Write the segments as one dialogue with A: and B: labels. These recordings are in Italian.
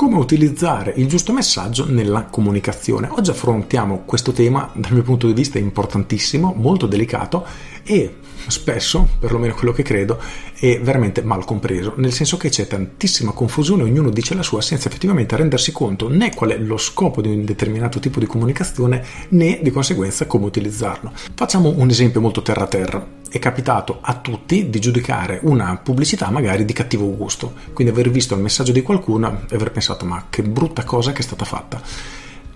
A: Come utilizzare il giusto messaggio nella comunicazione? Oggi affrontiamo questo tema dal mio punto di vista importantissimo, molto delicato e spesso, perlomeno quello che credo, è veramente mal compreso, nel senso che c'è tantissima confusione, ognuno dice la sua senza effettivamente rendersi conto né qual è lo scopo di un determinato tipo di comunicazione né di conseguenza come utilizzarlo. Facciamo un esempio molto terra terra è capitato a tutti di giudicare una pubblicità magari di cattivo gusto, quindi aver visto il messaggio di qualcuno e aver pensato ma che brutta cosa che è stata fatta.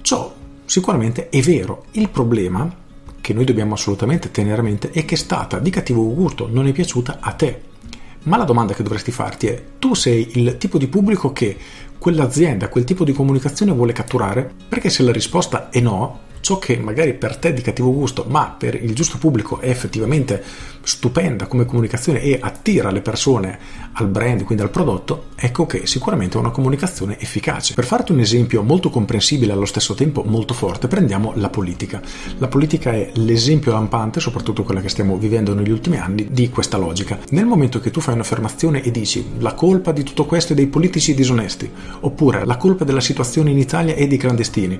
A: Ciò sicuramente è vero, il problema che noi dobbiamo assolutamente tenere a mente è che è stata di cattivo gusto, non è piaciuta a te. Ma la domanda che dovresti farti è, tu sei il tipo di pubblico che quell'azienda, quel tipo di comunicazione vuole catturare? Perché se la risposta è no, ciò che magari per te è di cattivo gusto, ma per il giusto pubblico è effettivamente stupenda come comunicazione e attira le persone al brand, quindi al prodotto, ecco che sicuramente è una comunicazione efficace. Per farti un esempio molto comprensibile allo stesso tempo molto forte, prendiamo la politica. La politica è l'esempio lampante, soprattutto quella che stiamo vivendo negli ultimi anni, di questa logica. Nel momento che tu fai un'affermazione e dici la colpa di tutto questo è dei politici disonesti, oppure la colpa della situazione in Italia è dei clandestini,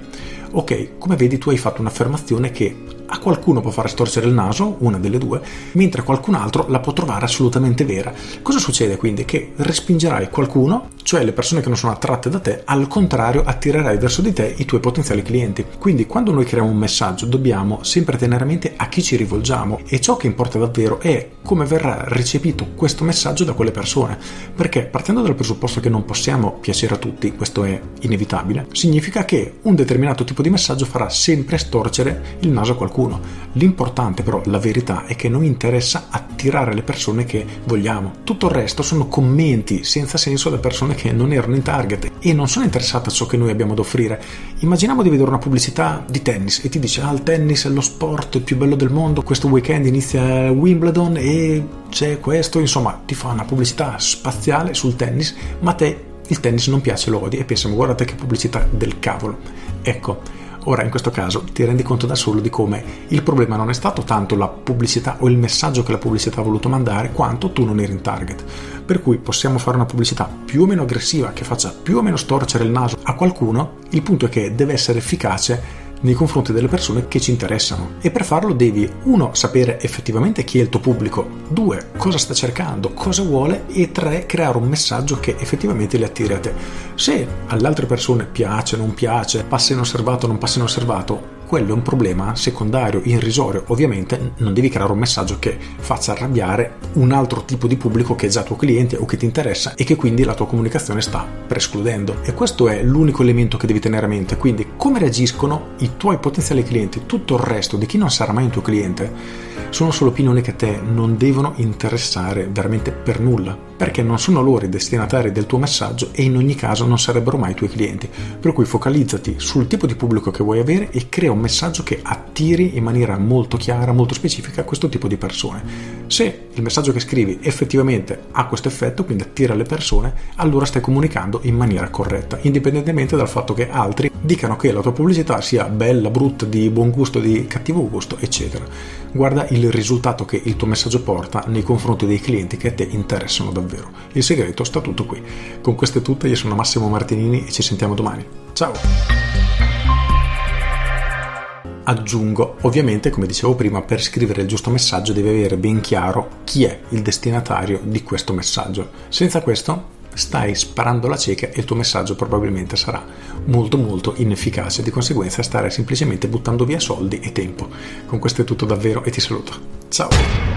A: ok, come vedi tu hai fatto un'affermazione che a qualcuno può fare storcere il naso, una delle due, mentre qualcun altro la può trovare assolutamente vera. Cosa succede quindi? Che respingerai qualcuno, cioè le persone che non sono attratte da te, al contrario attirerai verso di te i tuoi potenziali clienti. Quindi quando noi creiamo un messaggio dobbiamo sempre tenere a mente a chi ci rivolgiamo e ciò che importa davvero è come verrà recepito questo messaggio da quelle persone. Perché partendo dal presupposto che non possiamo piacere a tutti, questo è inevitabile, significa che un determinato tipo di messaggio farà sempre storcere il naso a qualcuno qualcuno. L'importante però, la verità, è che non interessa attirare le persone che vogliamo. Tutto il resto sono commenti senza senso da persone che non erano in target e non sono interessate a ciò che noi abbiamo da offrire. Immaginiamo di vedere una pubblicità di tennis e ti dice ah il tennis è lo sport più bello del mondo, questo weekend inizia Wimbledon e c'è questo, insomma ti fa una pubblicità spaziale sul tennis, ma a te il tennis non piace, lo odi e pensiamo guardate che pubblicità del cavolo. Ecco, Ora, in questo caso, ti rendi conto da solo di come il problema non è stato tanto la pubblicità o il messaggio che la pubblicità ha voluto mandare, quanto tu non eri in target. Per cui possiamo fare una pubblicità più o meno aggressiva, che faccia più o meno storcere il naso a qualcuno, il punto è che deve essere efficace nei confronti delle persone che ci interessano e per farlo devi uno sapere effettivamente chi è il tuo pubblico, due cosa sta cercando, cosa vuole e tre creare un messaggio che effettivamente le attiri a te. Se alle altre persone piace, non piace, passa inosservato, non passa inosservato, quello è un problema secondario, irrisorio. Ovviamente non devi creare un messaggio che faccia arrabbiare un altro tipo di pubblico che è già tuo cliente o che ti interessa e che quindi la tua comunicazione sta prescludendo. E questo è l'unico elemento che devi tenere a mente. Quindi come reagiscono i tuoi potenziali clienti, tutto il resto di chi non sarà mai un tuo cliente sono solo opinioni che a te non devono interessare veramente per nulla, perché non sono loro i destinatari del tuo messaggio e in ogni caso non sarebbero mai i tuoi clienti. Per cui focalizzati sul tipo di pubblico che vuoi avere e crea un messaggio che attiri in maniera molto chiara, molto specifica questo tipo di persone. Se il messaggio che scrivi effettivamente ha questo effetto, quindi attira le persone, allora stai comunicando in maniera corretta, indipendentemente dal fatto che altri dicano che la tua pubblicità sia bella, brutta, di buon gusto, di cattivo gusto, eccetera. Guarda il risultato che il tuo messaggio porta nei confronti dei clienti che a te interessano davvero. Il segreto sta tutto qui. Con questo è tutto, io sono Massimo Martinini e ci sentiamo domani. Ciao! Aggiungo, ovviamente, come dicevo prima, per scrivere il giusto messaggio devi avere ben chiaro chi è il destinatario di questo messaggio. Senza questo stai sparando la cieca e il tuo messaggio probabilmente sarà molto molto inefficace, di conseguenza starai semplicemente buttando via soldi e tempo. Con questo è tutto davvero e ti saluto. Ciao!